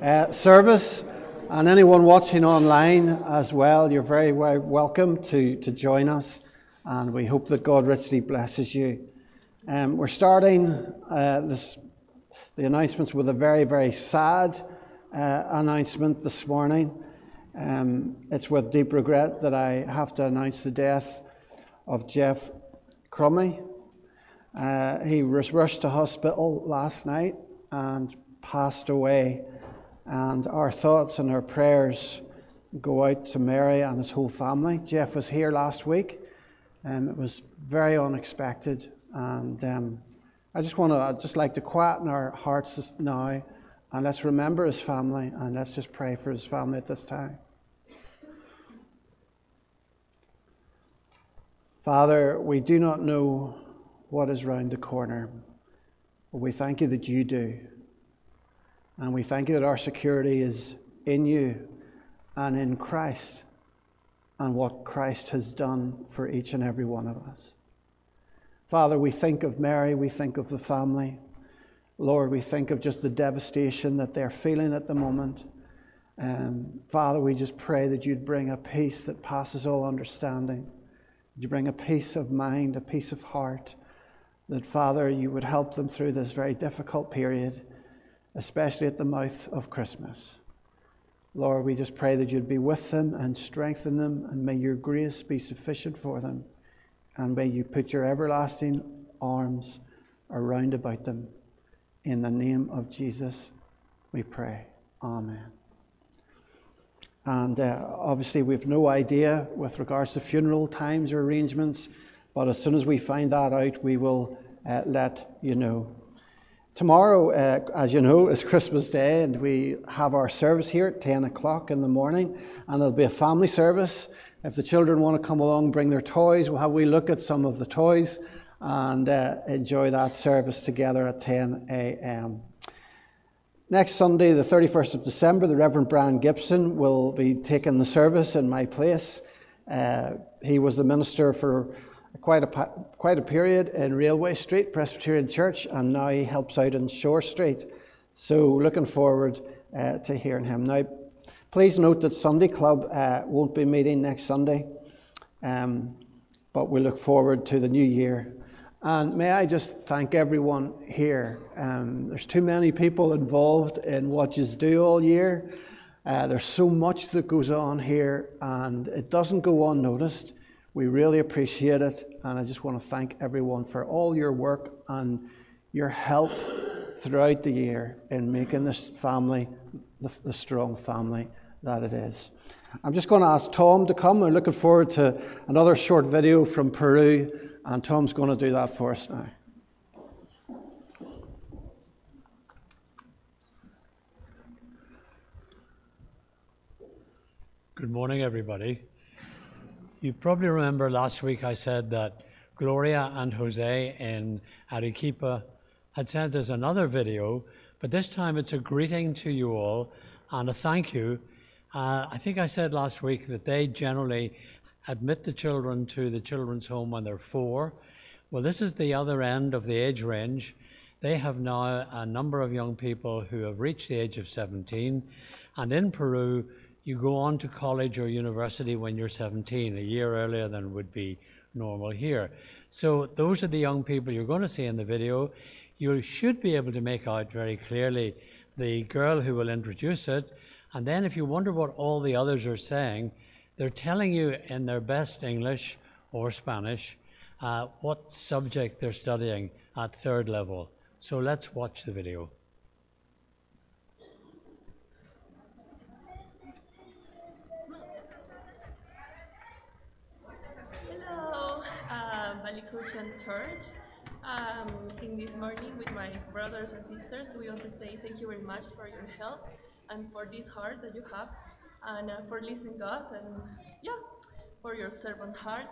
uh, service. And anyone watching online as well, you're very, welcome to, to join us. And we hope that God richly blesses you. Um, we're starting uh, this, the announcements with a very, very sad uh, announcement this morning. Um, it's with deep regret that I have to announce the death of Jeff Crummy. Uh, he was rushed to hospital last night and passed away. And our thoughts and our prayers go out to Mary and his whole family. Jeff was here last week, and it was very unexpected. And um, I just want to, I'd just like to quieten our hearts now, and let's remember his family, and let's just pray for his family at this time. Father, we do not know what is round the corner, but we thank you that you do. And we thank you that our security is in you and in Christ and what Christ has done for each and every one of us. Father, we think of Mary, we think of the family. Lord, we think of just the devastation that they're feeling at the moment. Um, Father, we just pray that you'd bring a peace that passes all understanding. You bring a peace of mind, a peace of heart. That, Father, you would help them through this very difficult period especially at the mouth of Christmas. Lord, we just pray that you'd be with them and strengthen them, and may your grace be sufficient for them, and may you put your everlasting arms around about them. In the name of Jesus, we pray. Amen. And uh, obviously, we've no idea with regards to funeral times or arrangements, but as soon as we find that out, we will uh, let you know. Tomorrow, uh, as you know, is Christmas Day, and we have our service here at 10 o'clock in the morning, and there'll be a family service. If the children want to come along, bring their toys, we'll have we look at some of the toys and uh, enjoy that service together at 10 a.m. Next Sunday, the 31st of December, the Reverend Brian Gibson will be taking the service in my place. Uh, he was the minister for quite a, quite a period in Railway Street Presbyterian Church, and now he helps out in Shore Street. So, looking forward uh, to hearing him. Now, please note that Sunday Club uh, won't be meeting next Sunday, um, but we look forward to the new year. And may I just thank everyone here. Um, there's too many people involved in what you do all year. Uh, there's so much that goes on here, and it doesn't go unnoticed. We really appreciate it, and I just want to thank everyone for all your work and your help throughout the year in making this family the, the strong family that it is. I'm just going to ask Tom to come. We're looking forward to another short video from Peru, and Tom's going to do that for us now. Good morning, everybody. You probably remember last week I said that Gloria and Jose in Arequipa had sent us another video, but this time it's a greeting to you all and a thank you. Uh, I think I said last week that they generally admit the children to the children's home when they're four. Well, this is the other end of the age range. They have now a number of young people who have reached the age of 17, and in Peru, you go on to college or university when you're 17, a year earlier than would be normal here. So those are the young people you're going to see in the video. You should be able to make out very clearly the girl who will introduce it. And then if you wonder what all the others are saying, they're telling you in their best English or Spanish uh, what subject they're studying at third level. So let's watch the video. Christian Church. Um, in this morning with my brothers and sisters, we want to say thank you very much for your help and for this heart that you have and uh, for listening God and yeah, for your servant heart.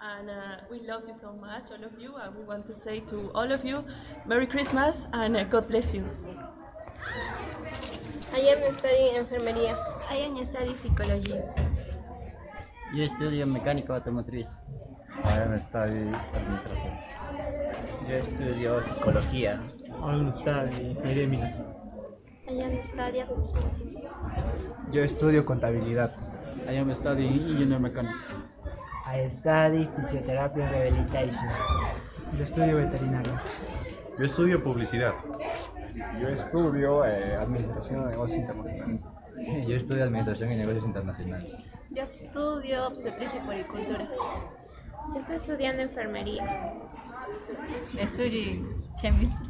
And uh, we love you so much, all of you, and we want to say to all of you, Merry Christmas and uh, God bless you. I am studying enfermería. I am studying psychology. Yo estudio mecánico automotriz. I am study administración. Yo estudio psicología. I am study ingeniería minas. I am studying accountancy. Yo estudio contabilidad. I am studying engineer mechanic. I study physiotherapy and rehabilitation. Yo estudio veterinaria. Yo estudio publicidad. Yo estudio eh, administración de negocios internacionales. Yo estudio Administración y Negocios Internacionales. Yo estudio obstetricia y poricultura. Yo estoy estudiando enfermería. Estudio chemistry.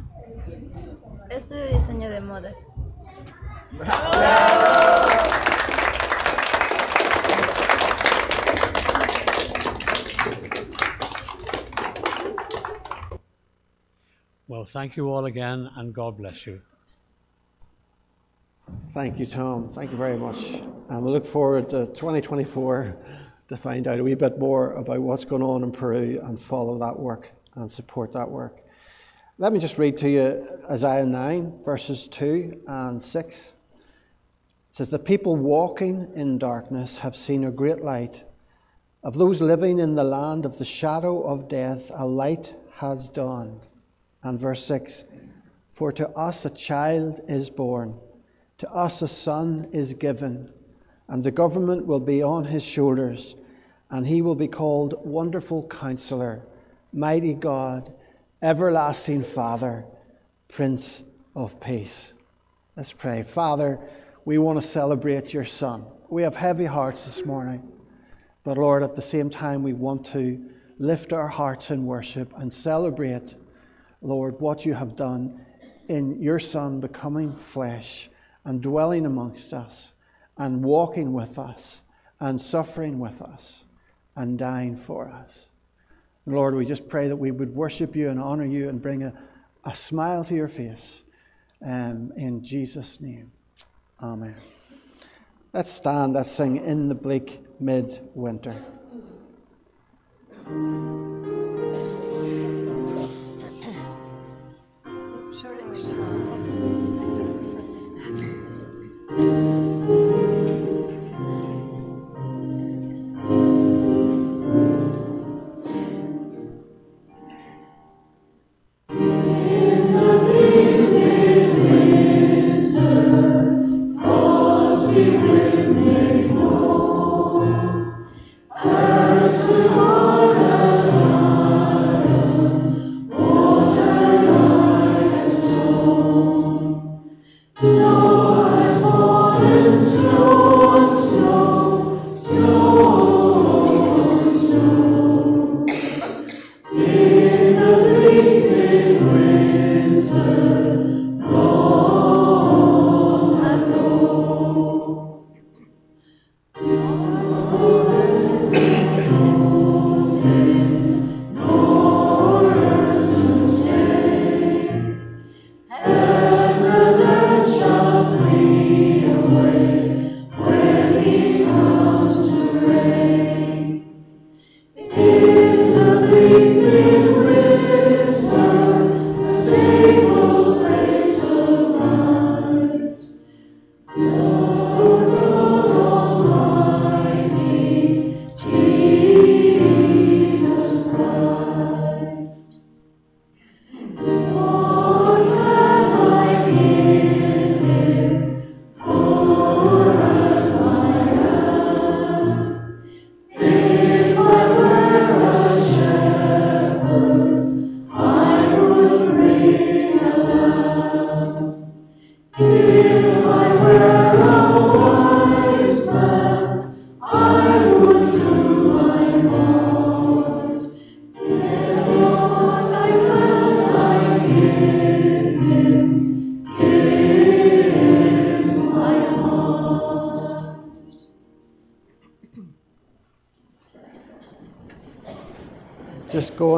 Estudio diseño de modas. Well, thank you all again, and God bless you. Thank you, Tom. Thank you very much. And we look forward to 2024 to find out a wee bit more about what's going on in Peru and follow that work and support that work. Let me just read to you Isaiah 9, verses 2 and 6. It says, The people walking in darkness have seen a great light. Of those living in the land of the shadow of death, a light has dawned. And verse 6 For to us a child is born, to us a son is given, and the government will be on his shoulders, and he will be called Wonderful Counselor, Mighty God, Everlasting Father, Prince of Peace. Let's pray. Father, we want to celebrate your Son. We have heavy hearts this morning, but Lord, at the same time, we want to lift our hearts in worship and celebrate, Lord, what you have done in your Son becoming flesh and dwelling amongst us and walking with us and suffering with us and dying for us. Lord, we just pray that we would worship you and honor you and bring a, a smile to your face um, in Jesus' name. Amen. Let's stand, let's sing in the bleak midwinter.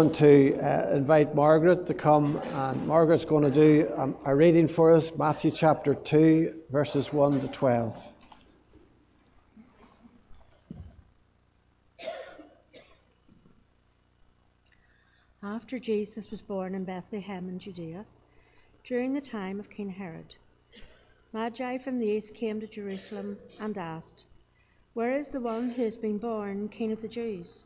Going to uh, invite Margaret to come, and Margaret's going to do um, a reading for us Matthew chapter 2, verses 1 to 12. After Jesus was born in Bethlehem in Judea, during the time of King Herod, Magi from the east came to Jerusalem and asked, Where is the one who has been born King of the Jews?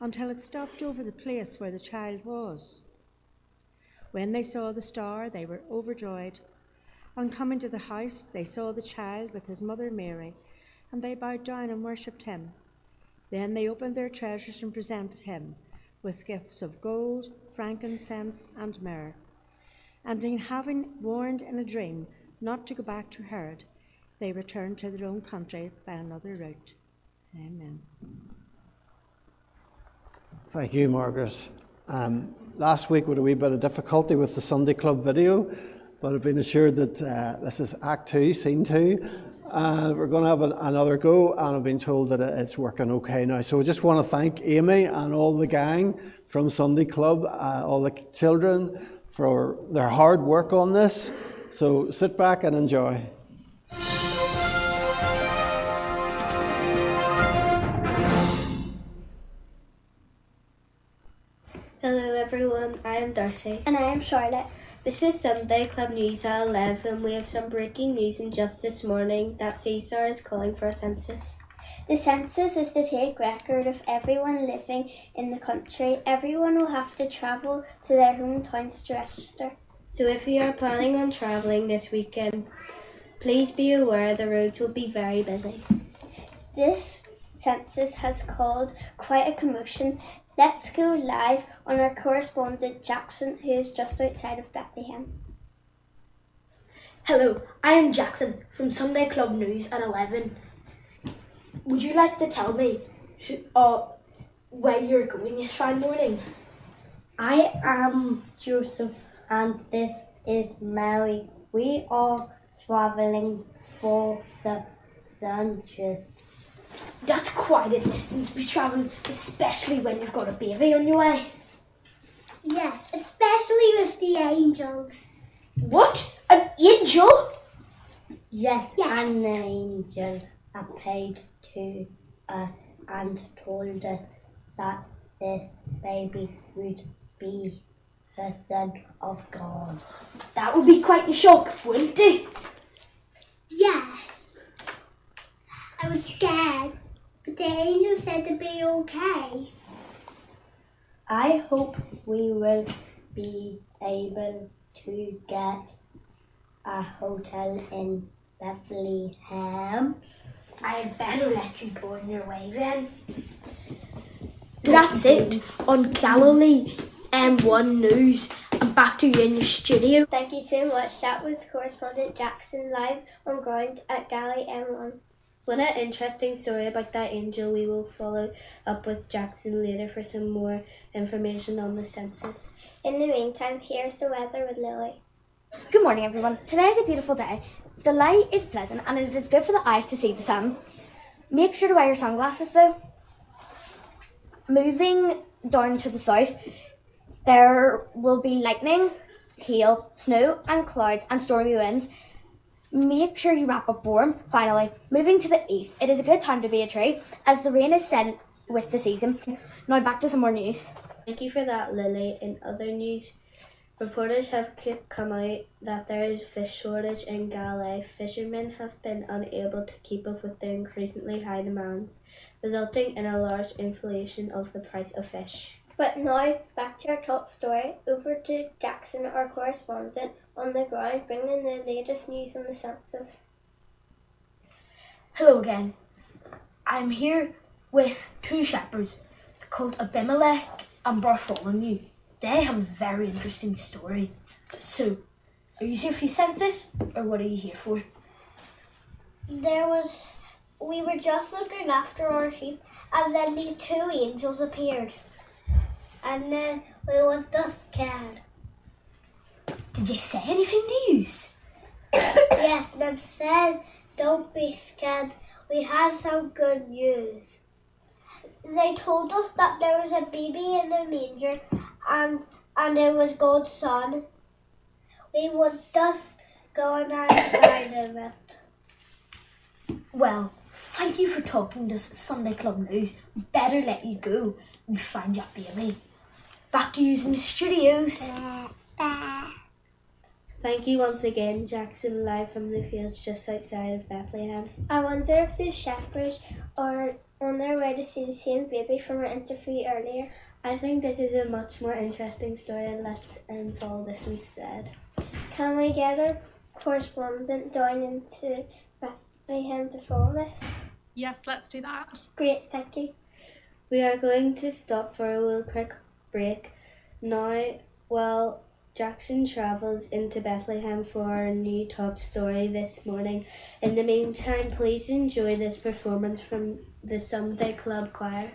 until it stopped over the place where the child was. When they saw the star, they were overjoyed. On coming to the house, they saw the child with his mother Mary, and they bowed down and worshipped him. Then they opened their treasures and presented him with gifts of gold, frankincense, and myrrh. And in having warned in a dream not to go back to Herod, they returned to their own country by another route. Amen. Thank you, Margaret. Um, last week we had a wee bit of difficulty with the Sunday Club video, but I've been assured that uh, this is Act 2, Scene 2. Uh, we're going to have an, another go, and I've been told that it's working okay now. So I just want to thank Amy and all the gang from Sunday Club, uh, all the children, for their hard work on this. So sit back and enjoy. I am Darcy. And I am Charlotte. This is Sunday Club News at 11. We have some breaking news in just this morning that Caesar is calling for a census. The census is to take record of everyone living in the country. Everyone will have to travel to their hometowns to register. So if you are planning on travelling this weekend, please be aware the roads will be very busy. This census has caused quite a commotion. Let's go live on our correspondent Jackson, who is just outside of Bethlehem. Hello, I am Jackson from Sunday Club News at 11. Would you like to tell me who, uh, where you're going this fine morning? I am Joseph and this is Mary. We are traveling for the census. That's quite a distance to be travelling, especially when you've got a baby on your way. Yes, especially with the angels. What? An angel? Yes, yes. an angel appeared to us and told us that this baby would be the Son of God. That would be quite a shock, wouldn't it? Yes. I was scared, but the angel said to be okay. I hope we will be able to get a hotel in Bethlehem. I had better let you go on your way then. That's it on Galilee M1 News. I'm back to you in the studio. Thank you so much. That was correspondent Jackson live on ground at Galilee M1. What an interesting story about that angel. We will follow up with Jackson later for some more information on the census. In the meantime, here's the weather with Lily. Good morning, everyone. Today is a beautiful day. The light is pleasant and it is good for the eyes to see the sun. Make sure to wear your sunglasses though. Moving down to the south, there will be lightning, hail, snow, and clouds and stormy winds. Make sure you wrap up warm. Finally, moving to the east, it is a good time to be a tree as the rain is sent with the season. Now back to some more news. Thank you for that, Lily. In other news, reporters have come out that there is fish shortage in Galilee. Fishermen have been unable to keep up with the increasingly high demands, resulting in a large inflation of the price of fish. But now, back to our top story. Over to Jackson, our correspondent on the ground, bringing the latest news on the census. Hello again. I'm here with two shepherds called Abimelech and Bartholomew. They have a very interesting story. So, Are you here for the census, or what are you here for? There was, we were just looking after our sheep, and then these two angels appeared. And then we were just scared. Did you say anything to yes, them said, don't be scared. We had some good news. They told us that there was a baby in the manger, and and it was God's son. We was just going outside of it. Well, thank you for talking to us Sunday Club News. Better let you go and find your baby. Back to you in the studios. Thank you once again, Jackson, live from the fields just outside of Bethlehem. I wonder if the shepherds are on their way to see the same baby from our interview earlier. I think this is a much more interesting story. Let's um, follow this instead. Can we get a correspondent down into Bethlehem to follow this? Yes, let's do that. Great, thank you. We are going to stop for a little quick break now. While Jackson travels into Bethlehem for our new top story this morning. In the meantime, please enjoy this performance from the Sunday Club Choir.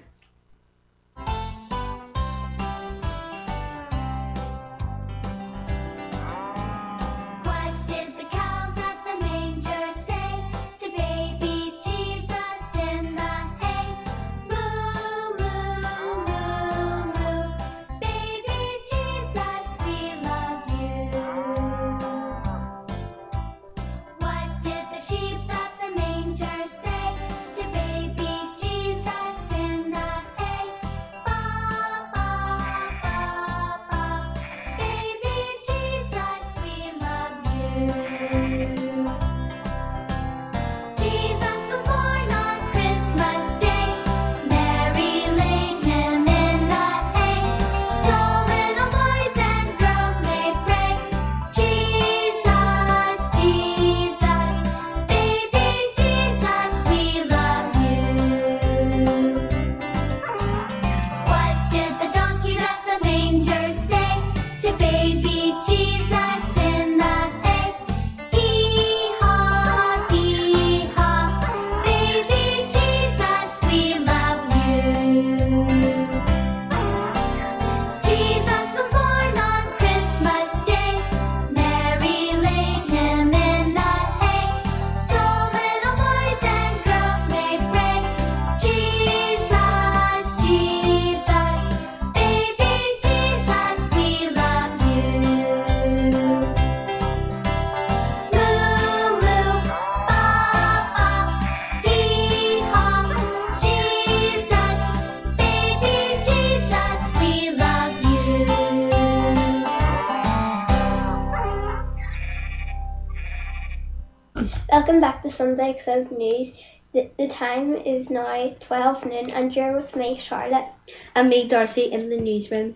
Sunday Club News. The, the time is now 12 noon and you're with me, Charlotte. And me, Darcy, in the newsroom.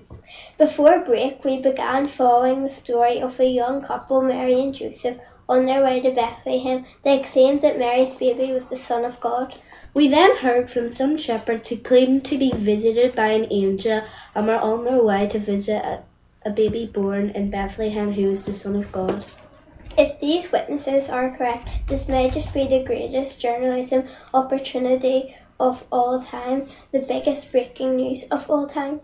Before break, we began following the story of a young couple, Mary and Joseph, on their way to Bethlehem. They claimed that Mary's baby was the Son of God. We then heard from some shepherds who claimed to be visited by an angel and were on their way to visit a, a baby born in Bethlehem who was the Son of God. If these witnesses are correct, this may just be the greatest journalism opportunity of all time, the biggest breaking news of all time.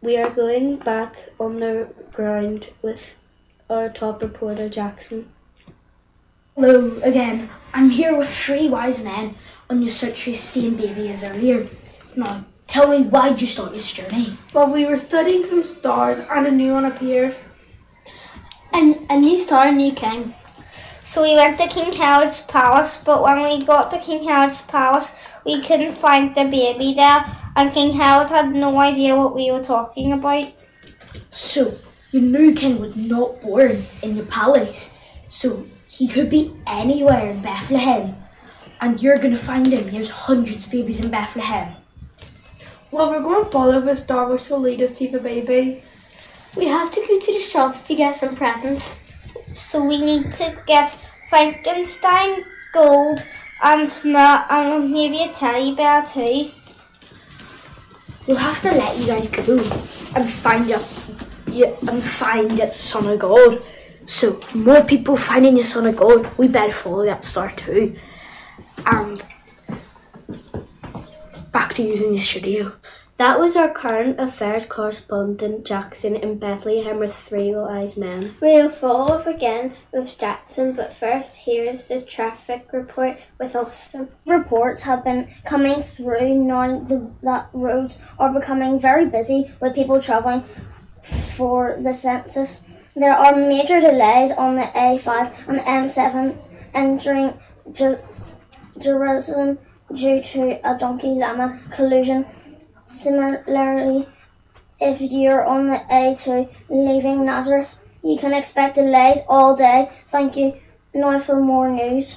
We are going back on the ground with our top reporter, Jackson. Hello again. I'm here with three wise men on your search for the same baby as earlier. Now, tell me why did you start this journey? Well, we were studying some stars and a new one appeared. And a new star, a new king. So we went to King Herod's palace, but when we got to King Herod's palace, we couldn't find the baby there, and King Herod had no idea what we were talking about. So, your new king was not born in the palace. So, he could be anywhere in Bethlehem. And you're gonna find him. There's hundreds of babies in Bethlehem. Well, we're going to follow the star which will lead us to the baby. We have to go to the shops to get some presents. So we need to get Frankenstein, gold, and and maybe a teddy bear too. We'll have to let you guys go and find your you and find the Son of God. So more people finding the Son of God, we better follow that star too. And back to using the studio. That was our current affairs correspondent Jackson in Bethlehem with three wise men. We'll follow up again with Jackson, but first here is the traffic report with Austin. Reports have been coming through now the, that roads are becoming very busy with people travelling for the census. There are major delays on the A5 and the M7 entering Jer- Jerusalem due to a donkey llama collision. Similarly, if you're on the A2 leaving Nazareth, you can expect delays all day. Thank you. Now for more news.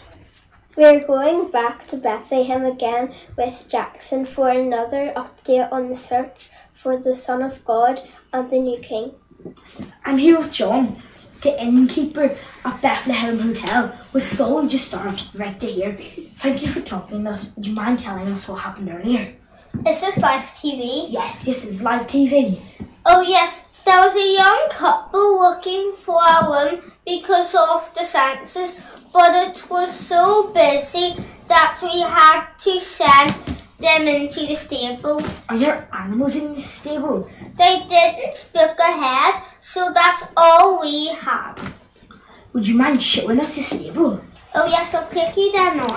We're going back to Bethlehem again with Jackson for another update on the search for the Son of God and the new King. I'm here with John, the innkeeper at Bethlehem Hotel. We followed your star right to here. Thank you for talking to us. Would you mind telling us what happened earlier? Is this live TV? Yes, this is live TV. Oh, yes. There was a young couple looking for a room because of the census, but it was so busy that we had to send them into the stable. Are there animals in the stable? They didn't book ahead, so that's all we had. Would you mind showing us the stable? Oh, yes, I'll take you there now.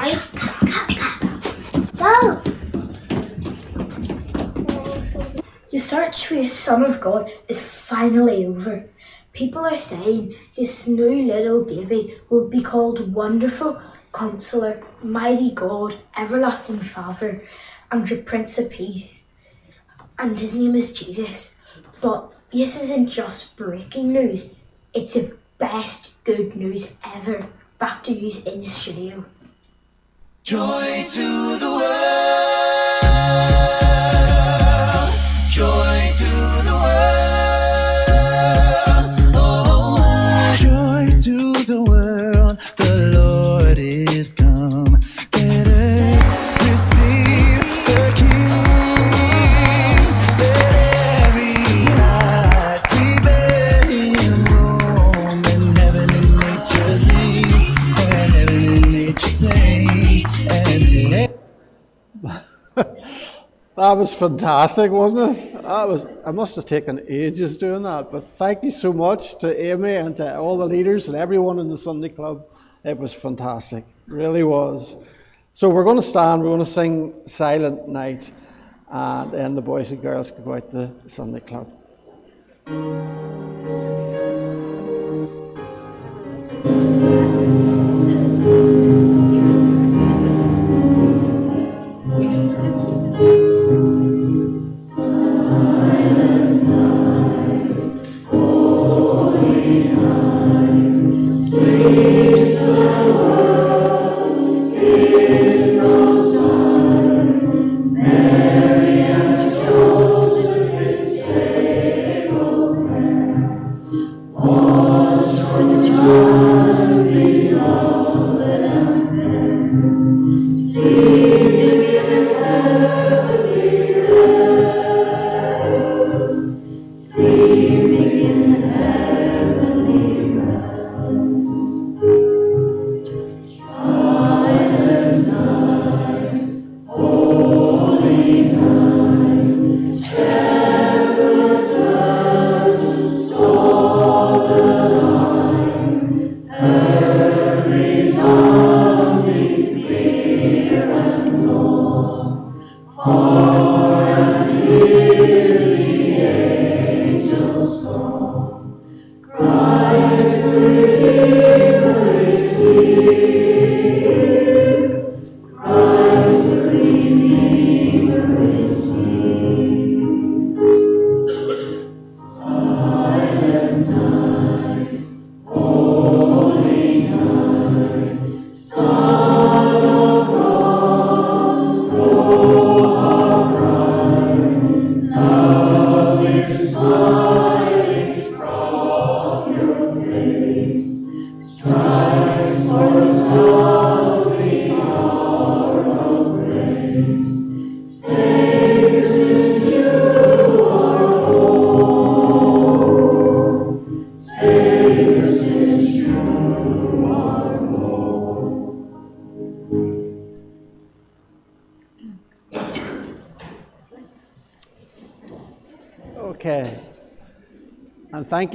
Go! The search for the Son of God is finally over. People are saying this new little baby will be called Wonderful, Counselor, Mighty God, Everlasting Father, and the Prince of Peace. And his name is Jesus. But this isn't just breaking news, it's the best good news ever. Back to you in the studio. Joy to the world. That was fantastic, wasn't it? That was. I must have taken ages doing that, but thank you so much to Amy and to all the leaders and everyone in the Sunday Club. It was fantastic, really was. So we're going to stand. We're going to sing "Silent Night," and then the boys and girls can go out to the Sunday Club.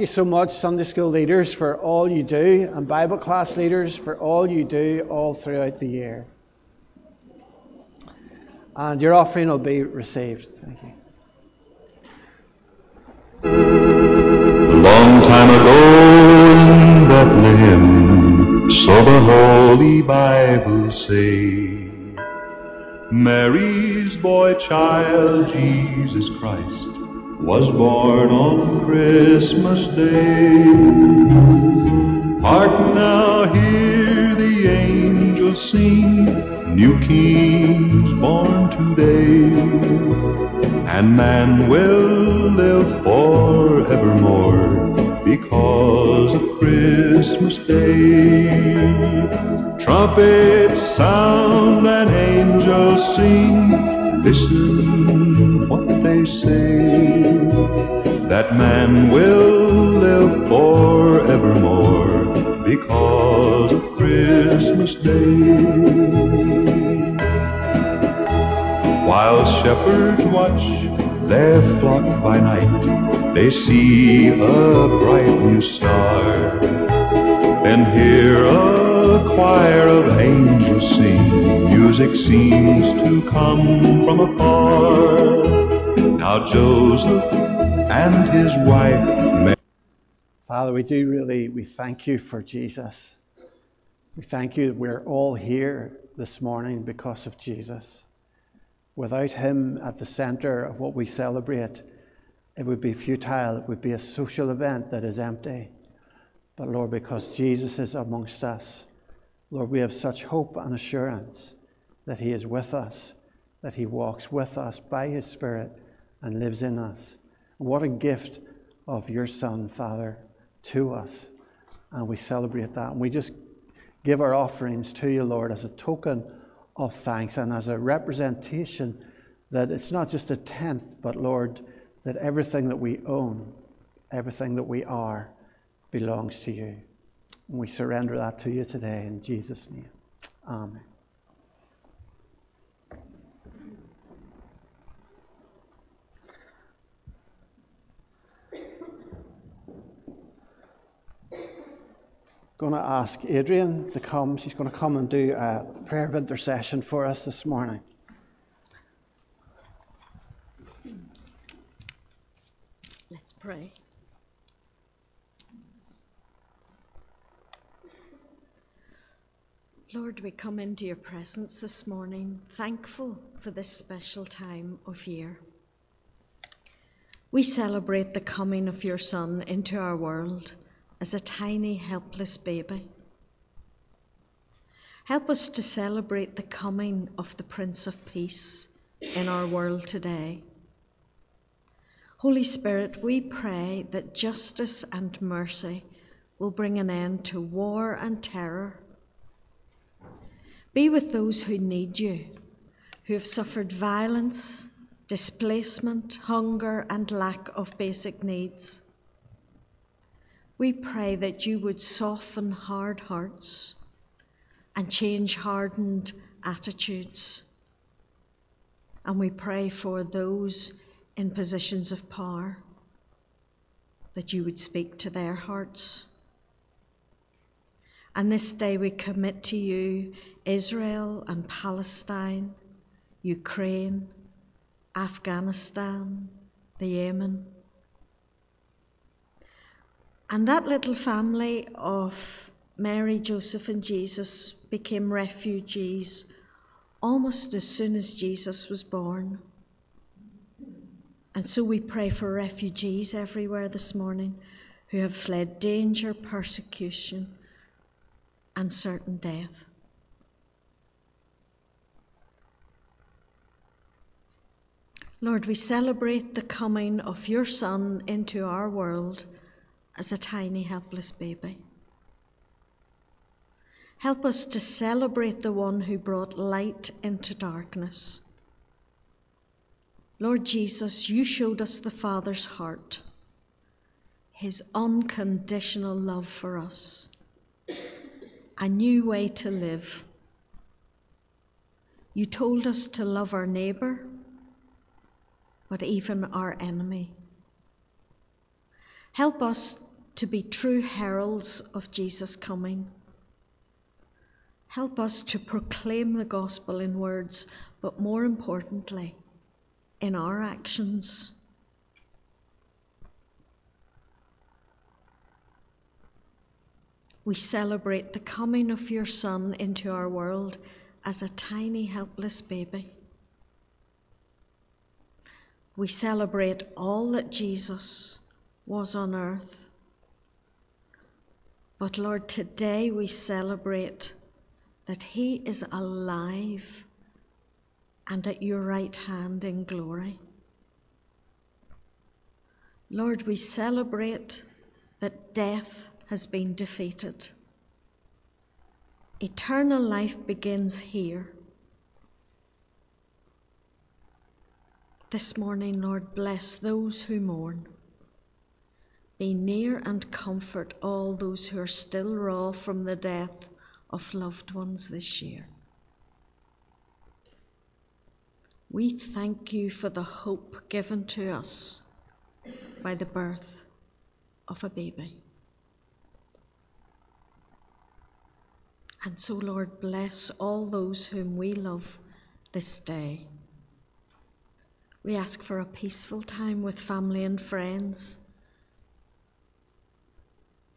Thank you so much, Sunday school leaders, for all you do, and Bible class leaders for all you do all throughout the year. And your offering will be received. Thank you. A long time ago in Bethlehem, so the Holy Bible say, Mary's boy child, Jesus Christ, was born on Christmas Day. Hark now, hear the angels sing, new kings born today and man will live forevermore because of Christmas Day. Trumpets sound and angels sing, listen that man will live forevermore because of Christmas Day. While shepherds watch their flock by night, they see a bright new star and hear a choir of angels sing. Music seems to come from afar. Now Joseph and his wife Mary. Father, we do really, we thank you for Jesus. We thank you that we're all here this morning because of Jesus. Without him at the center of what we celebrate, it would be futile. It would be a social event that is empty. But Lord, because Jesus is amongst us, Lord, we have such hope and assurance that he is with us, that he walks with us by his Spirit and lives in us. What a gift of your Son, Father, to us. And we celebrate that. And we just give our offerings to you, Lord, as a token of thanks and as a representation that it's not just a tenth, but Lord, that everything that we own, everything that we are, belongs to you. And we surrender that to you today in Jesus' name. Amen. Going to ask Adrian to come. She's going to come and do a prayer of intercession for us this morning. Let's pray. Lord, we come into your presence this morning, thankful for this special time of year. We celebrate the coming of your Son into our world as a tiny, helpless baby. Help us to celebrate the coming of the Prince of Peace in our world today. Holy Spirit, we pray that justice and mercy will bring an end to war and terror. Be with those who need you, who have suffered violence, displacement, hunger, and lack of basic needs. We pray that you would soften hard hearts and change hardened attitudes. And we pray for those in positions of power that you would speak to their hearts. And this day we commit to you Israel and Palestine, Ukraine, Afghanistan, the Yemen. And that little family of Mary, Joseph, and Jesus became refugees almost as soon as Jesus was born. And so we pray for refugees everywhere this morning who have fled danger, persecution, and certain death. Lord, we celebrate the coming of your Son into our world as a tiny, helpless baby. Help us to celebrate the one who brought light into darkness. Lord Jesus, you showed us the Father's heart, his unconditional love for us, a new way to live. You told us to love our neighbour, but even our enemy. Help us to be true heralds of Jesus' coming. Help us to proclaim the gospel in words, but more importantly, in our actions. We celebrate the coming of your Son into our world as a tiny, helpless baby. We celebrate all that Jesus was on earth. But Lord, today we celebrate that He is alive and at your right hand in glory. Lord, we celebrate that death has been defeated. Eternal life begins here. This morning, Lord, bless those who mourn. Be near and comfort all those who are still raw from the death of loved ones this year. We thank you for the hope given to us by the birth of a baby. And so, Lord, bless all those whom we love this day. We ask for a peaceful time with family and friends.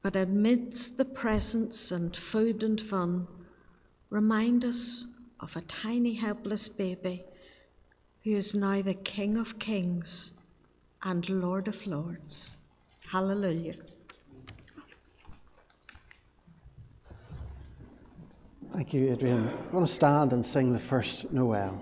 But amidst the presents and food and fun, remind us of a tiny helpless baby who is now the King of Kings and Lord of Lords. Hallelujah. Thank you, Adrian. I'm going to stand and sing the first Noel.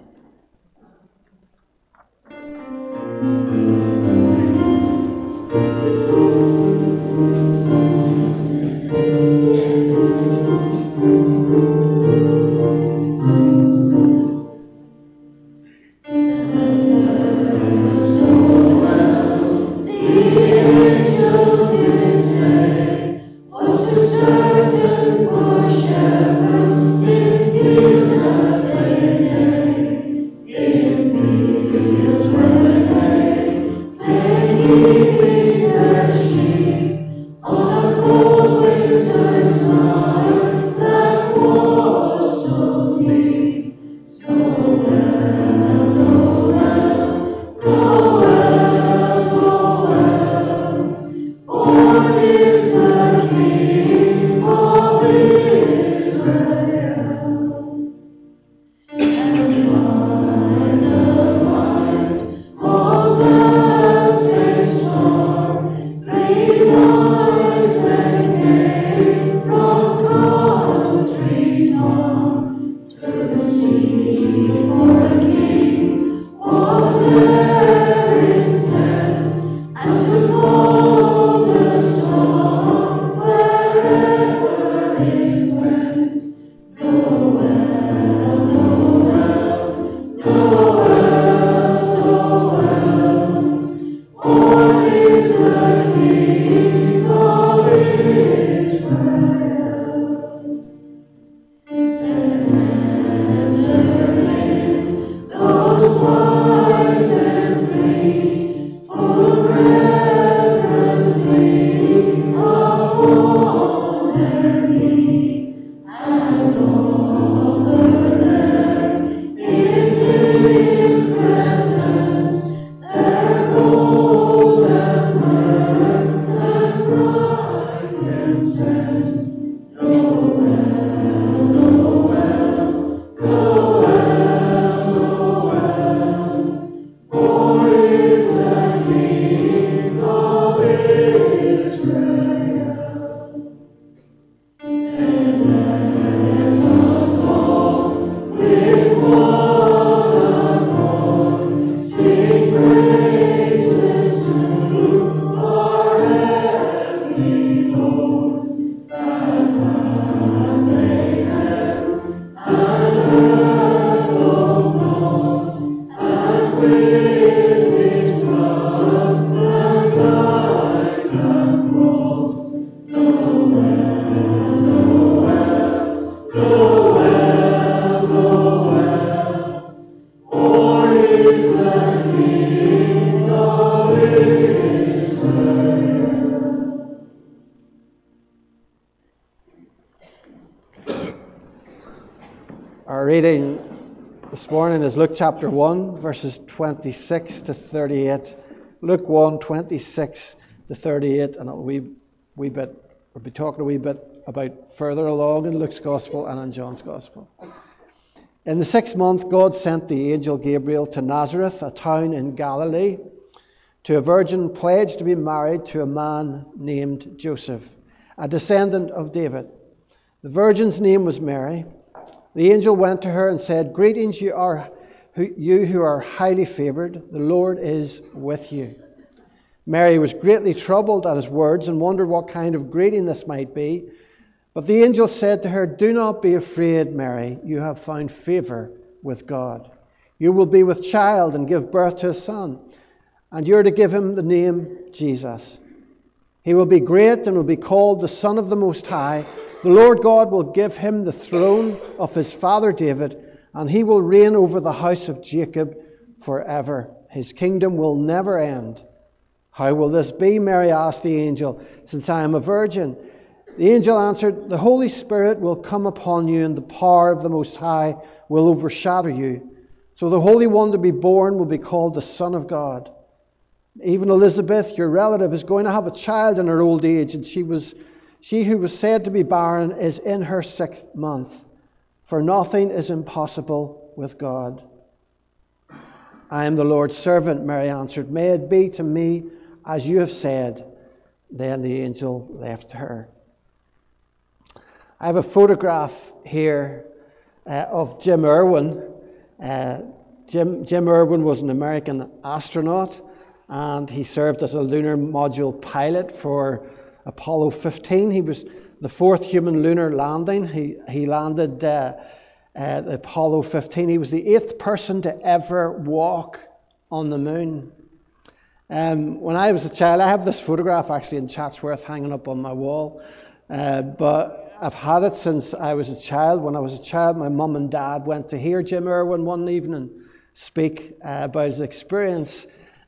Luke chapter 1, verses 26 to 38. Luke 1, 26 to 38, and a wee, wee bit, we'll be talking a wee bit about further along in Luke's Gospel and in John's Gospel. In the sixth month, God sent the angel Gabriel to Nazareth, a town in Galilee, to a virgin pledged to be married to a man named Joseph, a descendant of David. The virgin's name was Mary. The angel went to her and said, Greetings, you, are, you who are highly favored. The Lord is with you. Mary was greatly troubled at his words and wondered what kind of greeting this might be. But the angel said to her, Do not be afraid, Mary. You have found favor with God. You will be with child and give birth to a son, and you are to give him the name Jesus. He will be great and will be called the Son of the Most High. The Lord God will give him the throne of his father David, and he will reign over the house of Jacob forever. His kingdom will never end. How will this be? Mary asked the angel, since I am a virgin. The angel answered, The Holy Spirit will come upon you, and the power of the Most High will overshadow you. So the Holy One to be born will be called the Son of God. Even Elizabeth, your relative, is going to have a child in her old age, and she was she who was said to be barren is in her sixth month, for nothing is impossible with God. I am the Lord's servant, Mary answered. May it be to me as you have said. Then the angel left her. I have a photograph here uh, of Jim Irwin. Uh, Jim, Jim Irwin was an American astronaut and he served as a lunar module pilot for Apollo 15. He was the fourth human lunar landing. He, he landed uh, uh, Apollo 15. He was the eighth person to ever walk on the moon. Um, when I was a child, I have this photograph actually in Chatsworth hanging up on my wall. Uh, but I've had it since I was a child. When I was a child, my mum and dad went to hear Jim Irwin one evening speak uh, about his experience.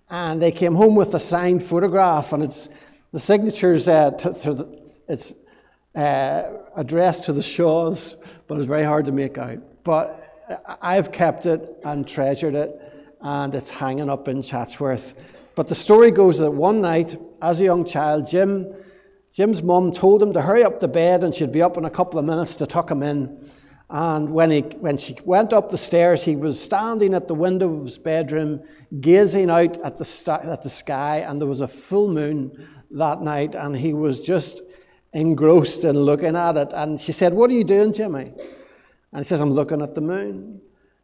And they came home with a signed photograph, and it's the signature's uh, it's uh, addressed to the Shaws, but it's very hard to make out. But I've kept it and treasured it, and it's hanging up in Chatsworth. But the story goes that one night, as a young child, Jim, Jim's mum told him to hurry up to bed, and she'd be up in a couple of minutes to tuck him in. And when, he, when she went up the stairs, he was standing at the window of his bedroom, gazing out at the, at the sky, and there was a full moon that night, and he was just engrossed in looking at it. And she said, What are you doing, Jimmy? And he says, I'm looking at the moon.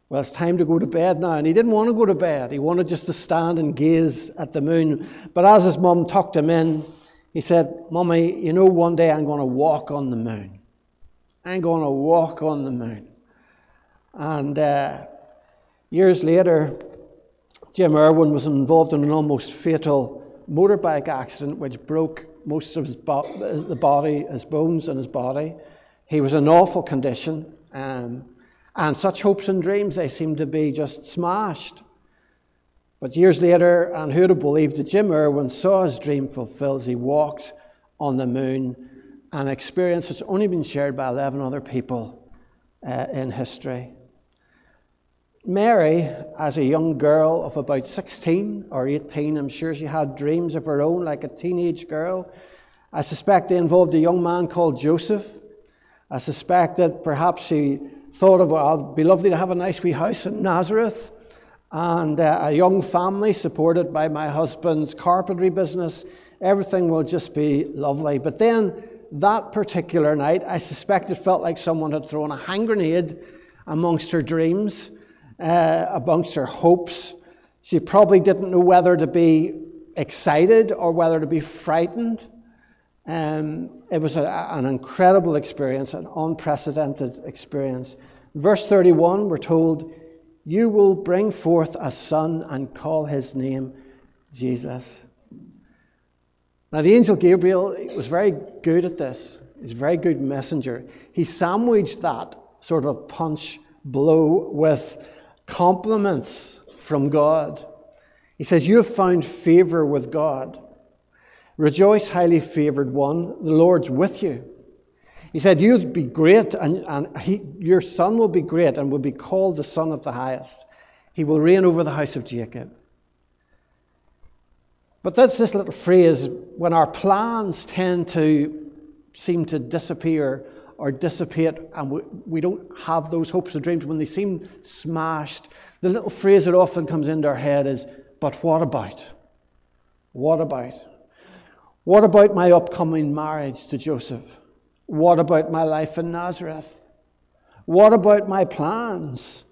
Well, it's time to go to bed now. And he didn't want to go to bed. He wanted just to stand and gaze at the moon. But as his mum tucked him in, he said, Mummy, you know, one day I'm going to walk on the moon. I'm going to walk on the moon. And uh, years later, Jim Irwin was involved in an almost fatal motorbike accident which broke most of his bo- the body, his bones and his body. He was in awful condition, um, and such hopes and dreams they seemed to be just smashed. But years later, and who'd have believed that Jim Irwin saw his dream fulfilled as he walked on the moon, an experience that's only been shared by 11 other people uh, in history. Mary, as a young girl of about 16 or 18, I'm sure she had dreams of her own like a teenage girl. I suspect they involved a young man called Joseph. I suspect that perhaps she thought of, well, it'd be lovely to have a nice wee house in Nazareth and uh, a young family supported by my husband's carpentry business. Everything will just be lovely. But then that particular night, I suspect it felt like someone had thrown a hand grenade amongst her dreams uh, amongst her hopes. She probably didn't know whether to be excited or whether to be frightened. Um, it was a, an incredible experience, an unprecedented experience. Verse 31, we're told, You will bring forth a son and call his name Jesus. Now, the angel Gabriel was very good at this. He's a very good messenger. He sandwiched that sort of punch blow with compliments from God. He says, You have found favor with God. Rejoice, highly favored one, the Lord's with you. He said, You'll be great, and, and he, your son will be great and will be called the Son of the Highest. He will reign over the house of Jacob. But that's this little phrase when our plans tend to seem to disappear or dissipate and we, we don't have those hopes and dreams, when they seem smashed, the little phrase that often comes into our head is, But what about? What about? What about my upcoming marriage to Joseph? What about my life in Nazareth? What about my plans?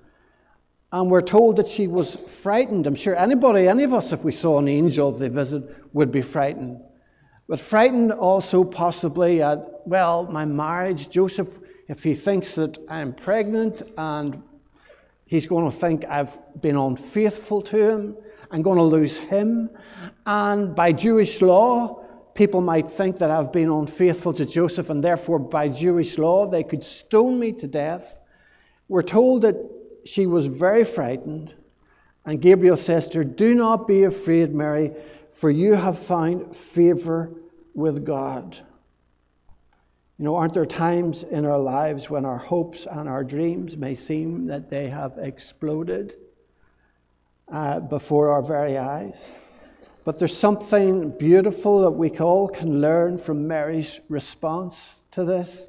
And we're told that she was frightened. I'm sure anybody, any of us, if we saw an angel if they visit, would be frightened. But frightened also possibly at, well, my marriage. Joseph, if he thinks that I'm pregnant and he's going to think I've been unfaithful to him, I'm going to lose him. And by Jewish law, people might think that I've been unfaithful to Joseph, and therefore, by Jewish law, they could stone me to death. We're told that she was very frightened, and Gabriel says to her, Do not be afraid, Mary, for you have found favor with God. You know, aren't there times in our lives when our hopes and our dreams may seem that they have exploded uh, before our very eyes? But there's something beautiful that we all can learn from Mary's response to this.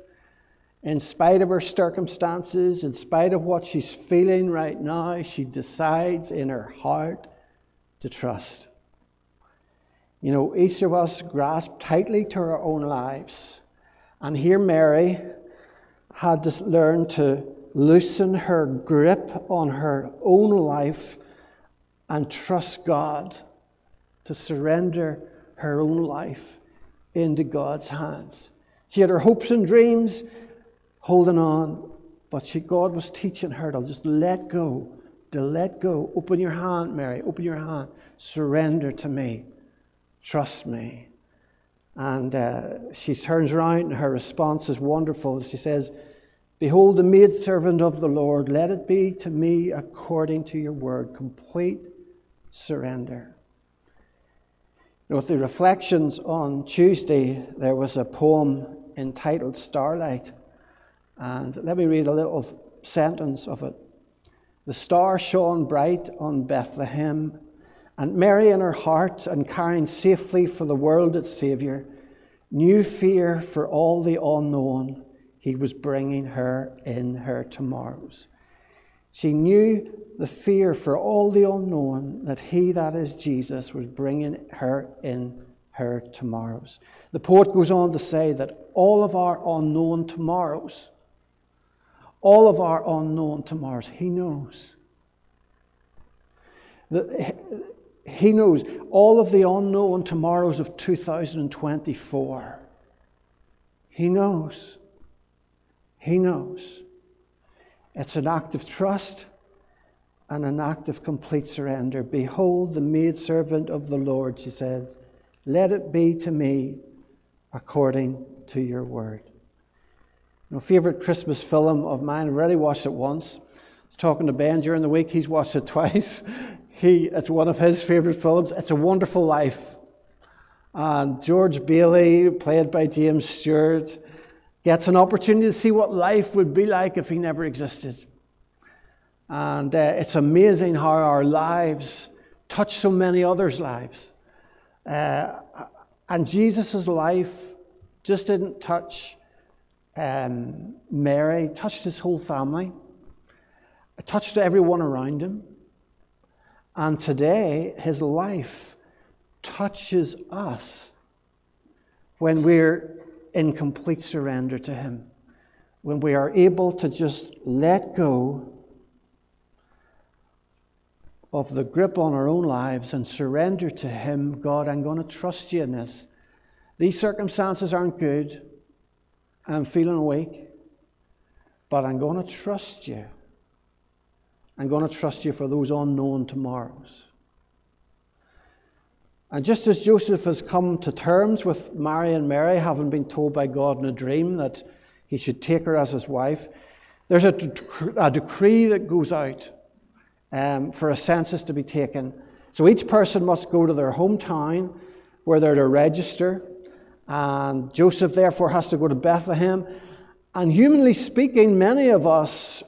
In spite of her circumstances, in spite of what she's feeling right now, she decides in her heart to trust. You know, each of us grasp tightly to our own lives. And here Mary had to learn to loosen her grip on her own life and trust God to surrender her own life into God's hands. She had her hopes and dreams holding on, but she, God was teaching her to just let go, to let go. Open your hand, Mary, open your hand. Surrender to me. Trust me. And uh, she turns around, and her response is wonderful. She says, Behold, the maidservant of the Lord, let it be to me according to your word. Complete surrender. You know, with the reflections on Tuesday, there was a poem entitled Starlight. And let me read a little sentence of it. The star shone bright on Bethlehem, and Mary in her heart, and carrying safely for the world its Saviour, knew fear for all the unknown he was bringing her in her tomorrows. She knew the fear for all the unknown that he, that is Jesus, was bringing her in her tomorrows. The poet goes on to say that all of our unknown tomorrows, all of our unknown tomorrows, he knows. That he knows all of the unknown tomorrows of 2024. He knows. He knows. It's an act of trust and an act of complete surrender. Behold, the maidservant of the Lord, she says, let it be to me according to your word. You know, favorite Christmas film of mine, I already watched it once. I was talking to Ben during the week, he's watched it twice. He, it's one of his favorite films. It's a Wonderful Life. And George Bailey, played by James Stewart, gets an opportunity to see what life would be like if he never existed. And uh, it's amazing how our lives touch so many others' lives. Uh, and Jesus' life just didn't touch um, Mary, touched his whole family, it touched everyone around him. And today, his life touches us when we're in complete surrender to him, when we are able to just let go of the grip on our own lives and surrender to Him, God, I'm going to trust you in this. These circumstances aren't good. I'm feeling weak. But I'm going to trust you. I'm going to trust you for those unknown tomorrows. And just as Joseph has come to terms with Mary and Mary, having been told by God in a dream that he should take her as his wife, there's a, dec- a decree that goes out um, for a census to be taken. So each person must go to their hometown where they're to register. And Joseph, therefore, has to go to Bethlehem. And humanly speaking, many of us,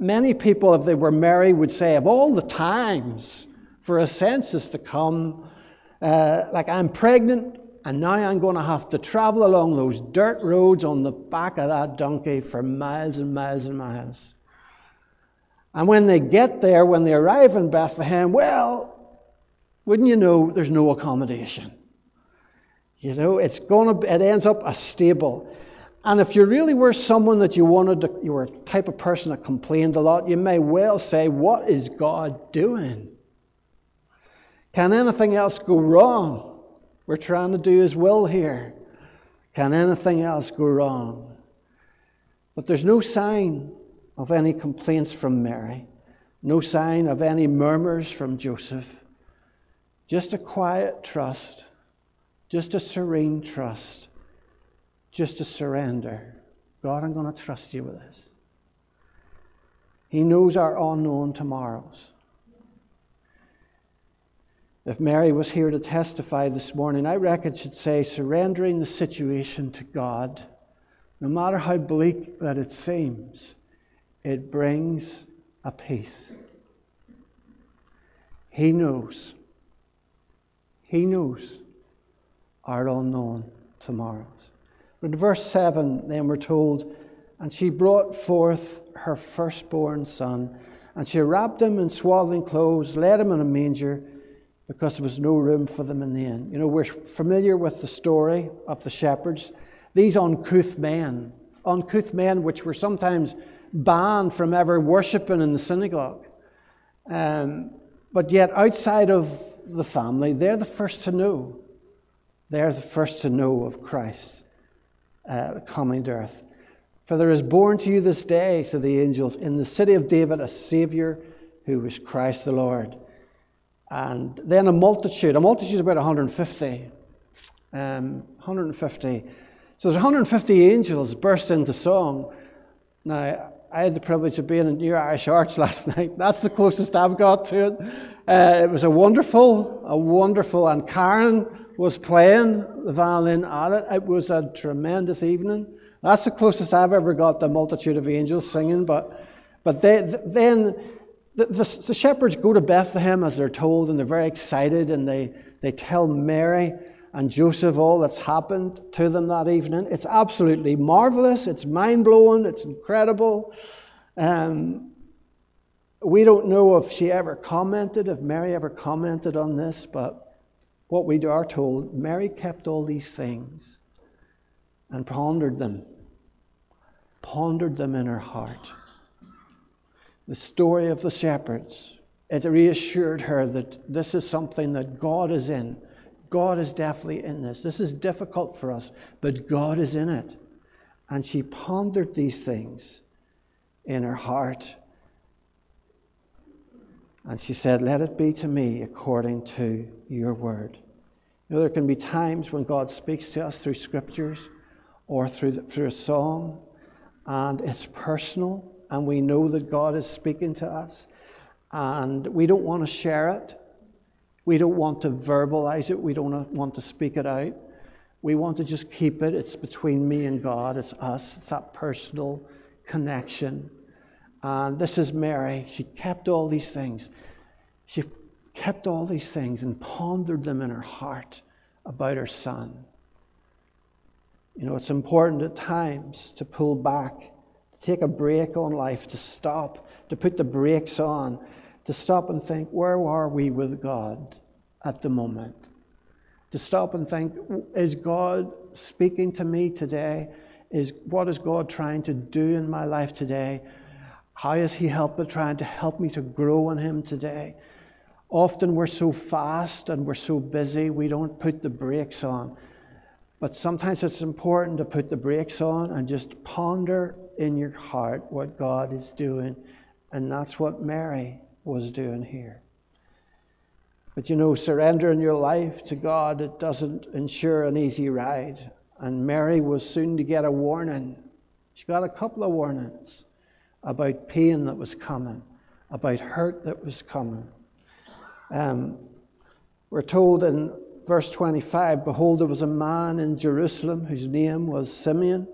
many people, if they were Mary, would say, of all the times for a census to come, uh, like I'm pregnant and now I'm going to have to travel along those dirt roads on the back of that donkey for miles and miles and miles. And when they get there, when they arrive in Bethlehem, well, wouldn't you know, there's no accommodation. You know, it's going to, it ends up a stable. And if you really were someone that you wanted to, you were a type of person that complained a lot, you may well say, What is God doing? Can anything else go wrong? We're trying to do His will here. Can anything else go wrong? But there's no sign of any complaints from Mary, no sign of any murmurs from Joseph. Just a quiet trust, just a serene trust, just to surrender. God, I'm going to trust you with this. He knows our unknown tomorrows. If Mary was here to testify this morning, I reckon she'd say surrendering the situation to God, no matter how bleak that it seems, it brings a peace. He knows. He knows our unknown tomorrows. In verse 7, then we're told, And she brought forth her firstborn son, and she wrapped him in swaddling clothes, laid him in a manger because there was no room for them in the inn. You know, we're familiar with the story of the shepherds. These uncouth men, uncouth men which were sometimes banned from ever worshipping in the synagogue. Um, but yet, outside of the family, they're the first to know. They're the first to know of Christ uh, coming to earth. For there is born to you this day, said the angels, in the city of David a Saviour who is Christ the Lord. And then a multitude, a multitude is about 150. Um, 150. So there's 150 angels burst into song. Now, I had the privilege of being in New Irish Arts last night. That's the closest I've got to it. Uh, it was a wonderful, a wonderful, and Karen was playing the violin at it. It was a tremendous evening. That's the closest I've ever got the multitude of angels singing. But, but they, then the, the, the, shepherds go to Bethlehem as they're told, and they're very excited, and they, they tell Mary and Joseph all that's happened to them that evening. It's absolutely marvelous, it's mind blowing, it's incredible. Um, we don't know if she ever commented, if Mary ever commented on this, but what we are told, Mary kept all these things and pondered them, pondered them in her heart the story of the shepherds, it reassured her that this is something that God is in. God is definitely in this. This is difficult for us, but God is in it. And she pondered these things in her heart. And she said, Let it be to me according to your word. You know, there can be times when God speaks to us through scriptures or through, through a song, and it's personal and we know that God is speaking to us, and we don't want to share it. We don't want to verbalize it. We don't want to speak it out. We want to just keep it. It's between me and God. It's us. It's that personal connection. And this is Mary. She kept all these things. She kept all these things and pondered them in her heart about her son. You know, it's important at times to pull back to take a break on life, to stop, to put the brakes on, to stop and think, where are we with God at the moment? To stop and think, is God speaking to me today? Is what is God trying to do in my life today? How is He helping, trying to help me to grow in Him today? Often we're so fast and we're so busy, we don't put the brakes on. But sometimes it's important to put the brakes on and just ponder in your heart what God is doing. And that's what Mary was doing here. But you know, surrendering your life to God, it doesn't ensure an easy ride. And Mary was soon to get a warning. She got a couple of warnings about pain that was coming, about hurt that was coming. Um, we're told in verse 25 Behold, there was a man in Jerusalem whose name was Simeon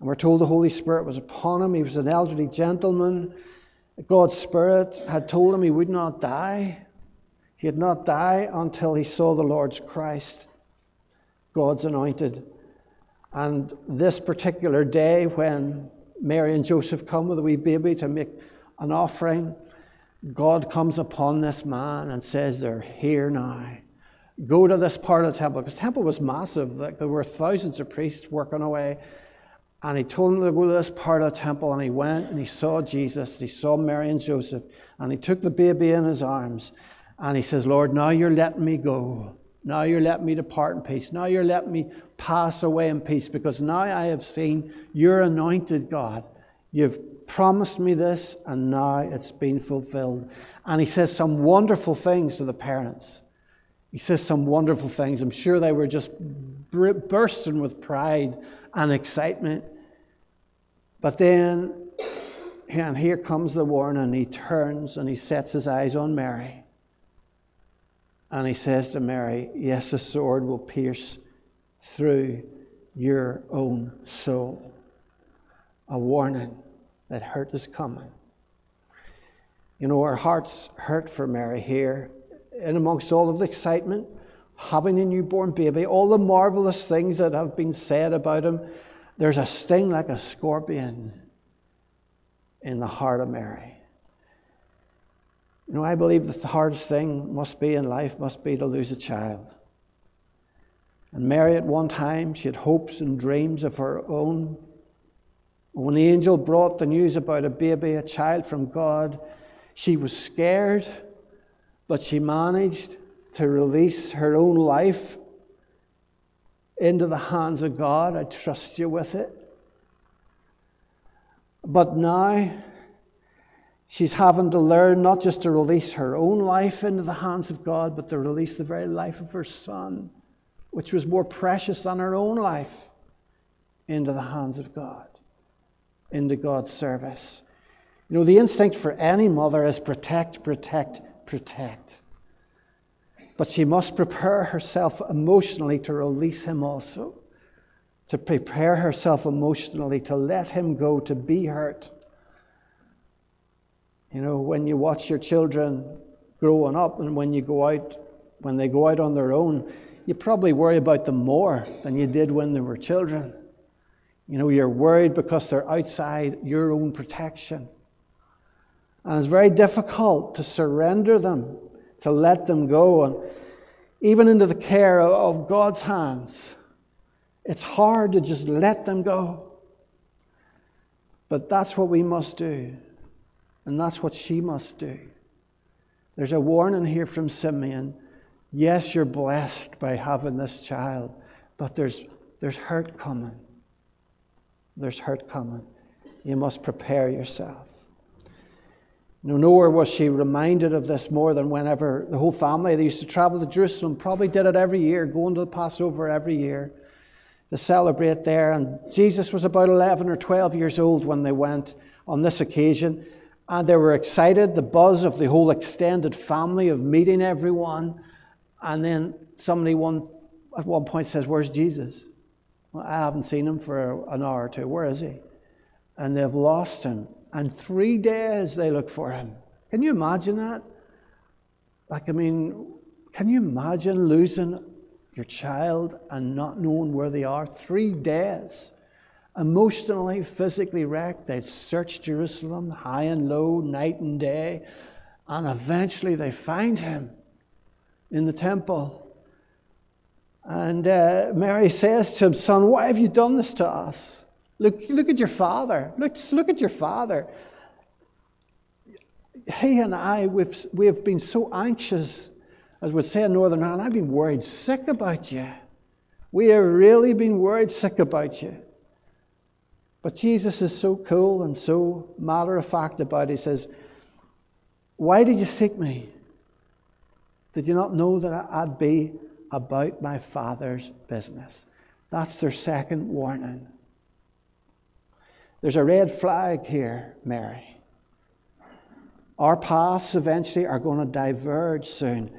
And we're told the Holy Spirit was upon him. He was an elderly gentleman. God's Spirit had told him he would not die. He had not die until he saw the Lord's Christ, God's anointed. And this particular day, when Mary and Joseph come with a wee baby to make an offering, God comes upon this man and says, They're here now. Go to this part of the temple. Because the temple was massive. Like there were thousands of priests working away. And he told him to go to this part of the temple, and he went and he saw Jesus, and he saw Mary and Joseph, and he took the baby in his arms, and he says, Lord, now you're letting me go. Now you're letting me depart in peace. Now you're letting me pass away in peace, because now I have seen your anointed God. You've promised me this, and now it's been fulfilled. And he says some wonderful things to the parents. He says some wonderful things. I'm sure they were just bursting with pride and excitement. But then, and here comes the warning. He turns and he sets his eyes on Mary. And he says to Mary, Yes, a sword will pierce through your own soul. A warning that hurt is coming. You know, our hearts hurt for Mary here and amongst all of the excitement, having a newborn baby, all the marvelous things that have been said about him, there's a sting like a scorpion in the heart of Mary. You know, I believe that the hardest thing must be in life must be to lose a child. And Mary, at one time, she had hopes and dreams of her own. When the angel brought the news about a baby, a child from God, she was scared but she managed to release her own life into the hands of God. I trust you with it. But now she's having to learn not just to release her own life into the hands of God, but to release the very life of her son, which was more precious than her own life, into the hands of God, into God's service. You know, the instinct for any mother is protect, protect, protect. But she must prepare herself emotionally to release him also, to prepare herself emotionally to let him go, to be hurt. You know, when you watch your children growing up and when you go out, when they go out on their own, you probably worry about them more than you did when they were children. You know, you're worried because they're outside your own protection. And it's very difficult to surrender them, to let them go, and even into the care of God's hands. It's hard to just let them go. But that's what we must do. And that's what she must do. There's a warning here from Simeon. Yes, you're blessed by having this child, but there's, there's hurt coming. There's hurt coming. You must prepare yourself. You nowhere was she reminded of this more than whenever the whole family, they used to travel to Jerusalem, probably did it every year, going to the Passover every year to celebrate there. And Jesus was about 11 or 12 years old when they went on this occasion. And they were excited, the buzz of the whole extended family of meeting everyone. And then somebody one, at one point says, Where's Jesus? Well, I haven't seen him for an hour or two. Where is he? And they've lost him and three days they look for him. Can you imagine that? Like, I mean, can you imagine losing your child and not knowing where they are? Three days. Emotionally, physically wrecked. They'd search Jerusalem high and low, night and day, and eventually they find him in the temple. And uh, Mary says to him, Son, why have you done this to us? Look, look at your father. Look, look at your father. He and I, we've, we have been so anxious, as we'd say in Northern Ireland, I've been worried sick about you. We have really been worried sick about you. But Jesus is so cool and so matter of fact about it. He says, Why did you seek me? Did you not know that I'd be about my Father's business? That's their second warning. There's a red flag here, Mary. Our paths eventually are going to diverge soon.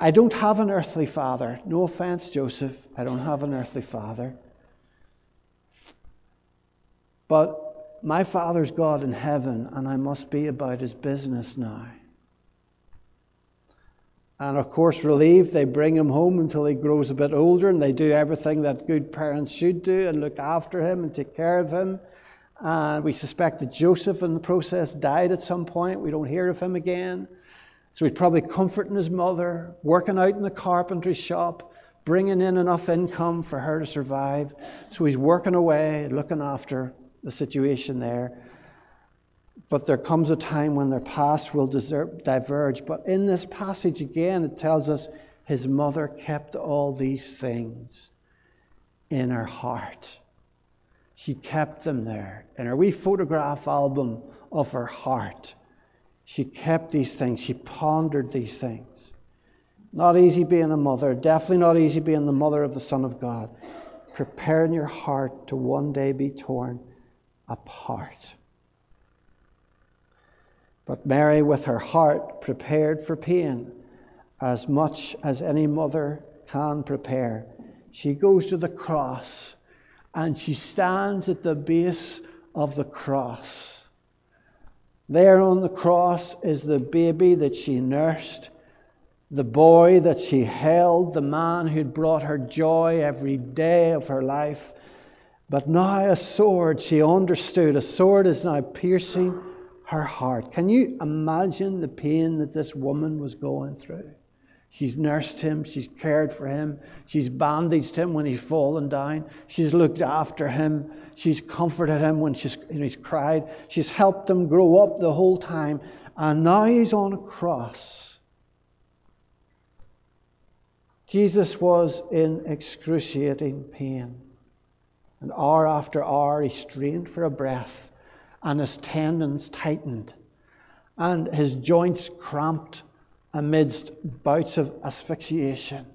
I don't have an earthly father. No offense, Joseph. I don't have an earthly father. But my Father's God in heaven, and I must be about his business now. And of course, relieved, they bring him home until he grows a bit older and they do everything that good parents should do and look after him and take care of him. And we suspect that Joseph, in the process, died at some point. We don't hear of him again. So he's probably comforting his mother, working out in the carpentry shop, bringing in enough income for her to survive. So he's working away, looking after the situation there. But there comes a time when their paths will diverge. But in this passage again, it tells us his mother kept all these things in her heart. She kept them there in her wee photograph album of her heart. She kept these things, she pondered these things. Not easy being a mother, definitely not easy being the mother of the Son of God. Preparing your heart to one day be torn apart. But Mary, with her heart prepared for pain, as much as any mother can prepare, she goes to the cross and she stands at the base of the cross. There on the cross is the baby that she nursed, the boy that she held, the man who'd brought her joy every day of her life. But now a sword, she understood, a sword is now piercing her heart. Can you imagine the pain that this woman was going through? She's nursed him, she's cared for him, she's bandaged him when he's fallen down, she's looked after him, she's comforted him when she's, he's cried, she's helped him grow up the whole time, and now he's on a cross. Jesus was in excruciating pain, and hour after hour he strained for a breath, and his tendons tightened, and his joints cramped amidst bouts of asphyxiation.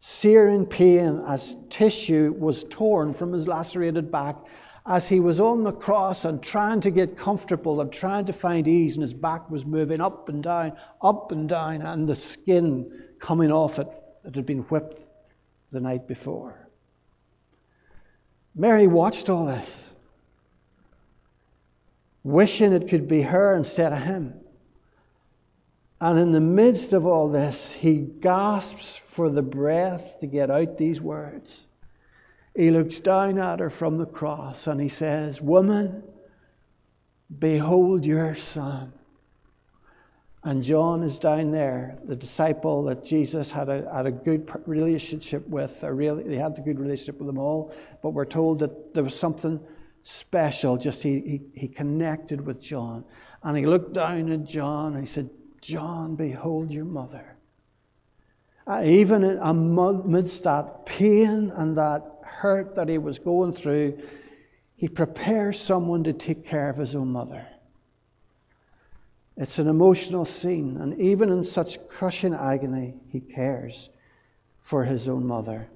Searing pain as tissue was torn from his lacerated back as he was on the cross and trying to get comfortable and trying to find ease, and his back was moving up and down, up and down, and the skin coming off it that had been whipped the night before. Mary watched all this, wishing it could be her instead of him. And in the midst of all this, he gasps for the breath to get out these words. He looks down at her from the cross and he says, Woman, behold your son. And John is down there, the disciple that Jesus had a, had a good relationship with. A really, he had a good relationship with them all, but we're told that there was something special. Just he, he, he connected with John. And he looked down at John and he said, John, behold your mother. Uh, even amidst that pain and that hurt that he was going through, he prepares someone to take care of his own mother. It's an emotional scene, and even in such crushing agony, he cares for his own mother.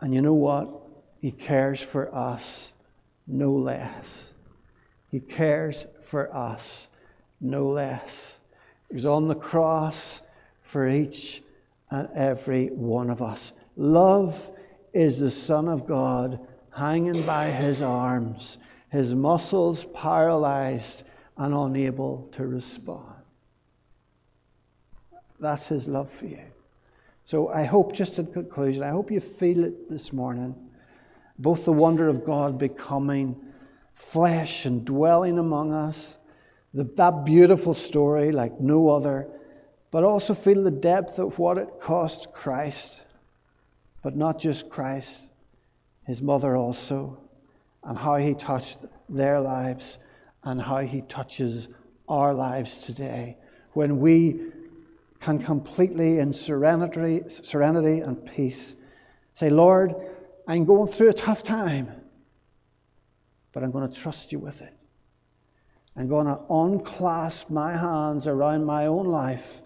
And you know what? He cares for us no less. He cares for us no less. He was on the cross for each and every one of us. Love is the Son of God hanging by his arms, his muscles paralyzed and unable to respond. That's his love for you. So I hope, just in conclusion, I hope you feel it this morning. Both the wonder of God becoming flesh and dwelling among us, the, that beautiful story like no other, but also feel the depth of what it cost Christ, but not just Christ, his mother also, and how he touched their lives and how he touches our lives today when we can completely in serenity, serenity and peace say, Lord, I'm going through a tough time, but I'm going to trust you with it. I'm going to unclasp my hands around my own life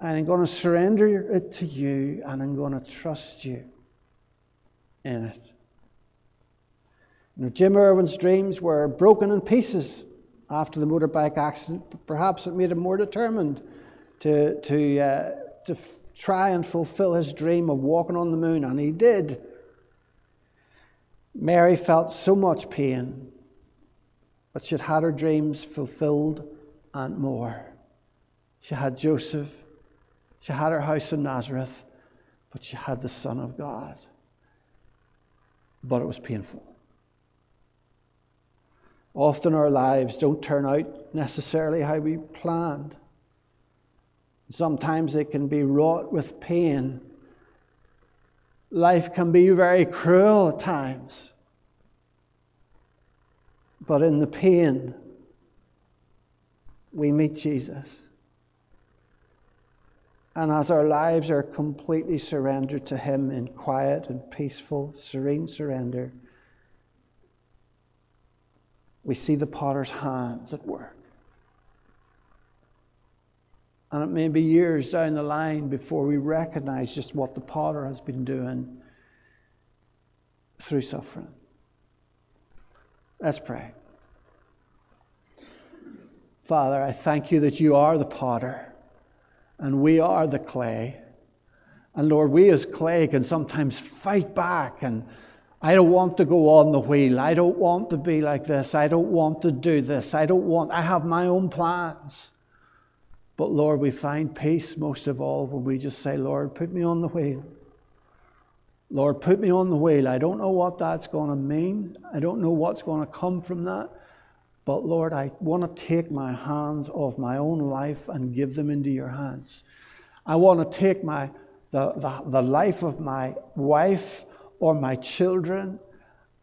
and I'm going to surrender it to you and I'm going to trust you in it. Jim Irwin's dreams were broken in pieces after the motorbike accident. Perhaps it made him more determined to, to, uh, to f- try and fulfill his dream of walking on the moon, and he did. Mary felt so much pain, but she had had her dreams fulfilled and more. She had Joseph, she had her house in Nazareth, but she had the Son of God. But it was painful. Often our lives don't turn out necessarily how we planned. Sometimes they can be wrought with pain. Life can be very cruel at times. But in the pain, we meet Jesus. And as our lives are completely surrendered to Him in quiet and peaceful, serene surrender, we see the potter's hands at work. And it may be years down the line before we recognize just what the potter has been doing through suffering. Let's pray. Father, I thank you that you are the potter and we are the clay. And Lord, we as clay can sometimes fight back and I don't want to go on the wheel. I don't want to be like this. I don't want to do this. I don't want, I have my own plans. But Lord, we find peace most of all when we just say, Lord, put me on the wheel. Lord, put me on the wheel. I don't know what that's going to mean. I don't know what's going to come from that. But Lord, I want to take my hands off my own life and give them into your hands. I want to take my, the, the, the life of my wife or my children,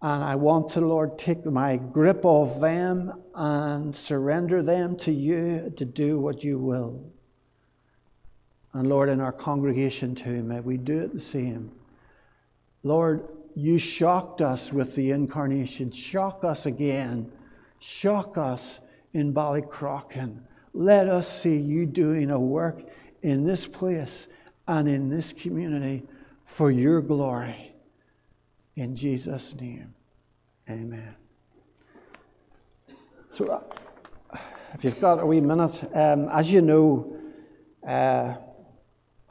and I want to, Lord, take my grip of them and surrender them to you to do what you will. And Lord, in our congregation too, may we do it the same. Lord, you shocked us with the incarnation. Shock us again. Shock us in Ballycrochan. Let us see you doing a work in this place and in this community for your glory. In Jesus' name, amen. So, uh, if you've got a wee minute, um, as you know, uh,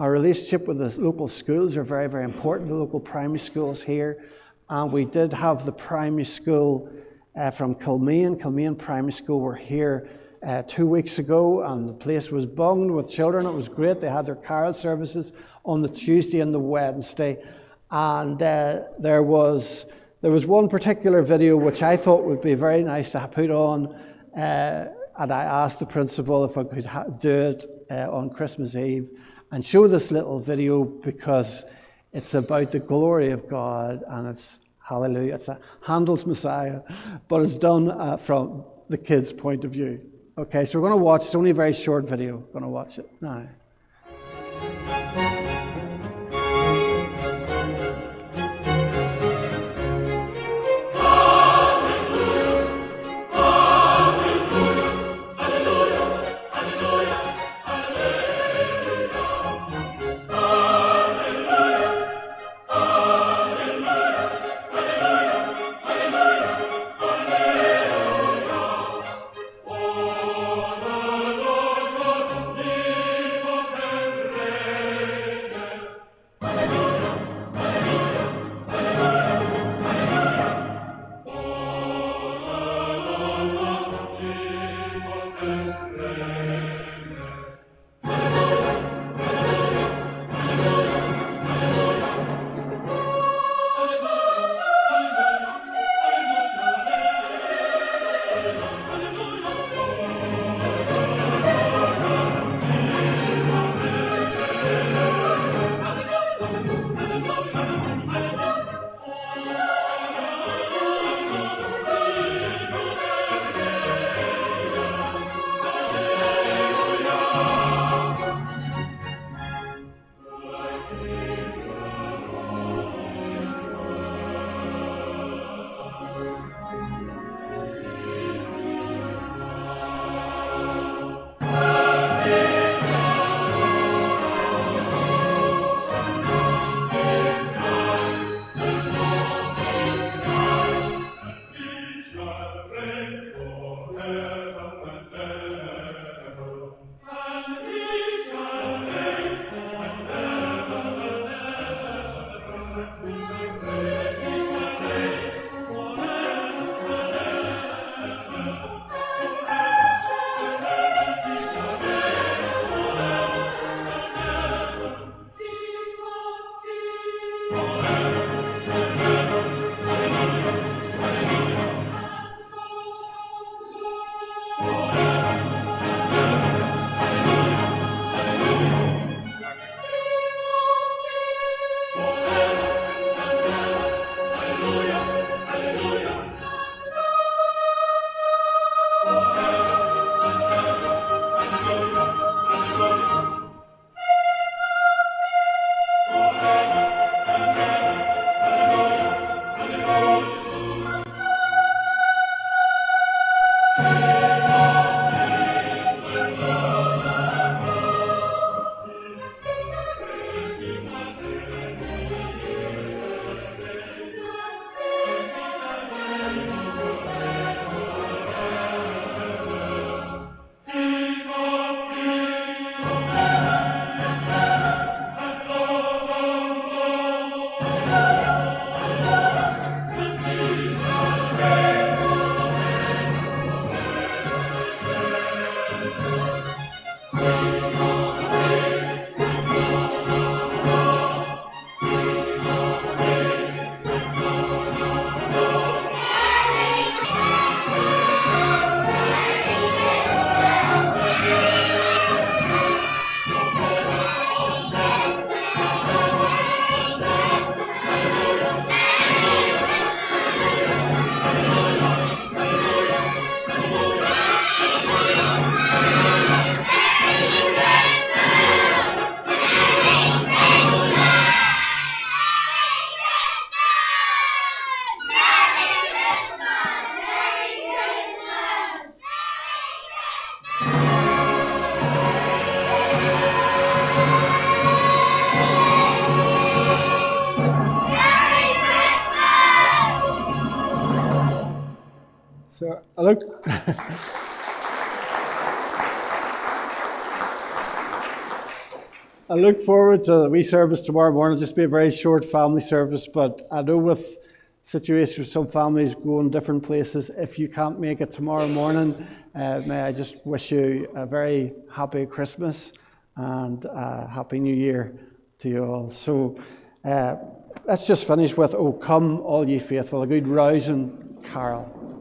our relationship with the local schools are very, very important, the local primary schools here. And we did have the primary school uh, from Kilmaine, Kilmaine Primary School, were here uh, two weeks ago, and the place was bunged with children. It was great. They had their carol services on the Tuesday and the Wednesday. And uh, there was there was one particular video which I thought would be very nice to put on, uh, and I asked the principal if I could ha- do it uh, on Christmas Eve and show this little video because it's about the glory of God and it's hallelujah. It's a Handel's Messiah, but it's done uh, from the kids' point of view. Okay, so we're going to watch. It's only a very short video. We're going to watch it now. Look. I look forward to the wee service tomorrow morning. It'll just be a very short family service, but I know with situations with some families going different places, if you can't make it tomorrow morning, uh, may I just wish you a very happy Christmas and a happy New Year to you all. So uh, let's just finish with "Oh Come, All Ye Faithful," a good rousing carol.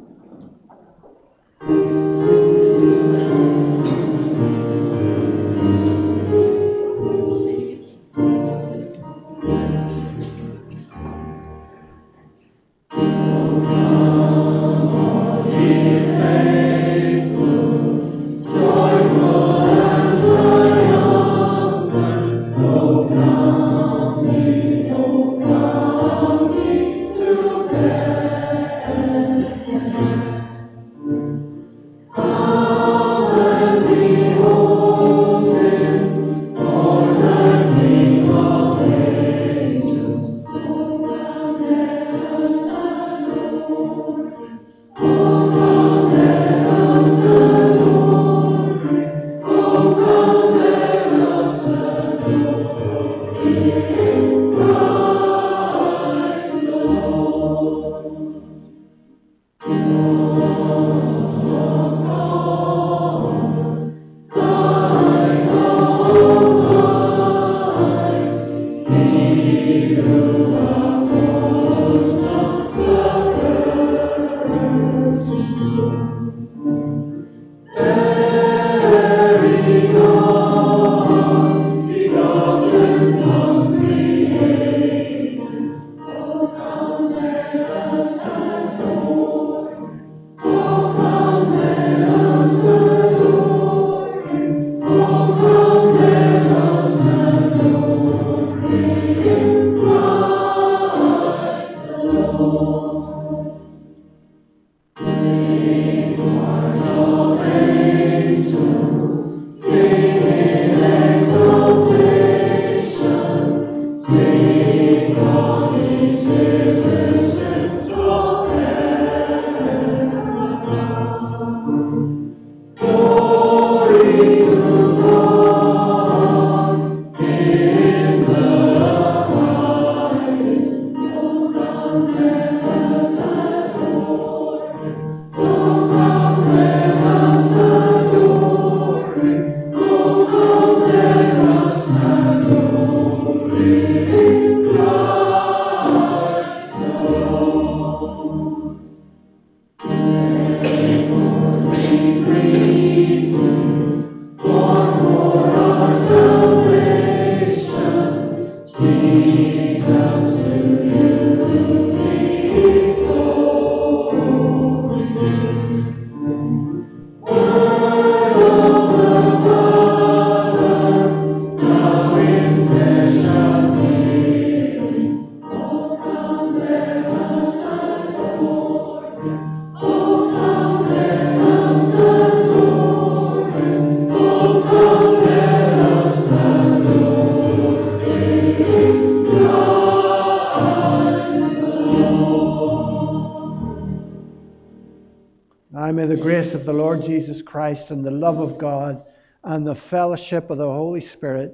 Christ and the love of God and the fellowship of the Holy Spirit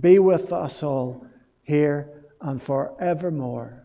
be with us all here and forevermore.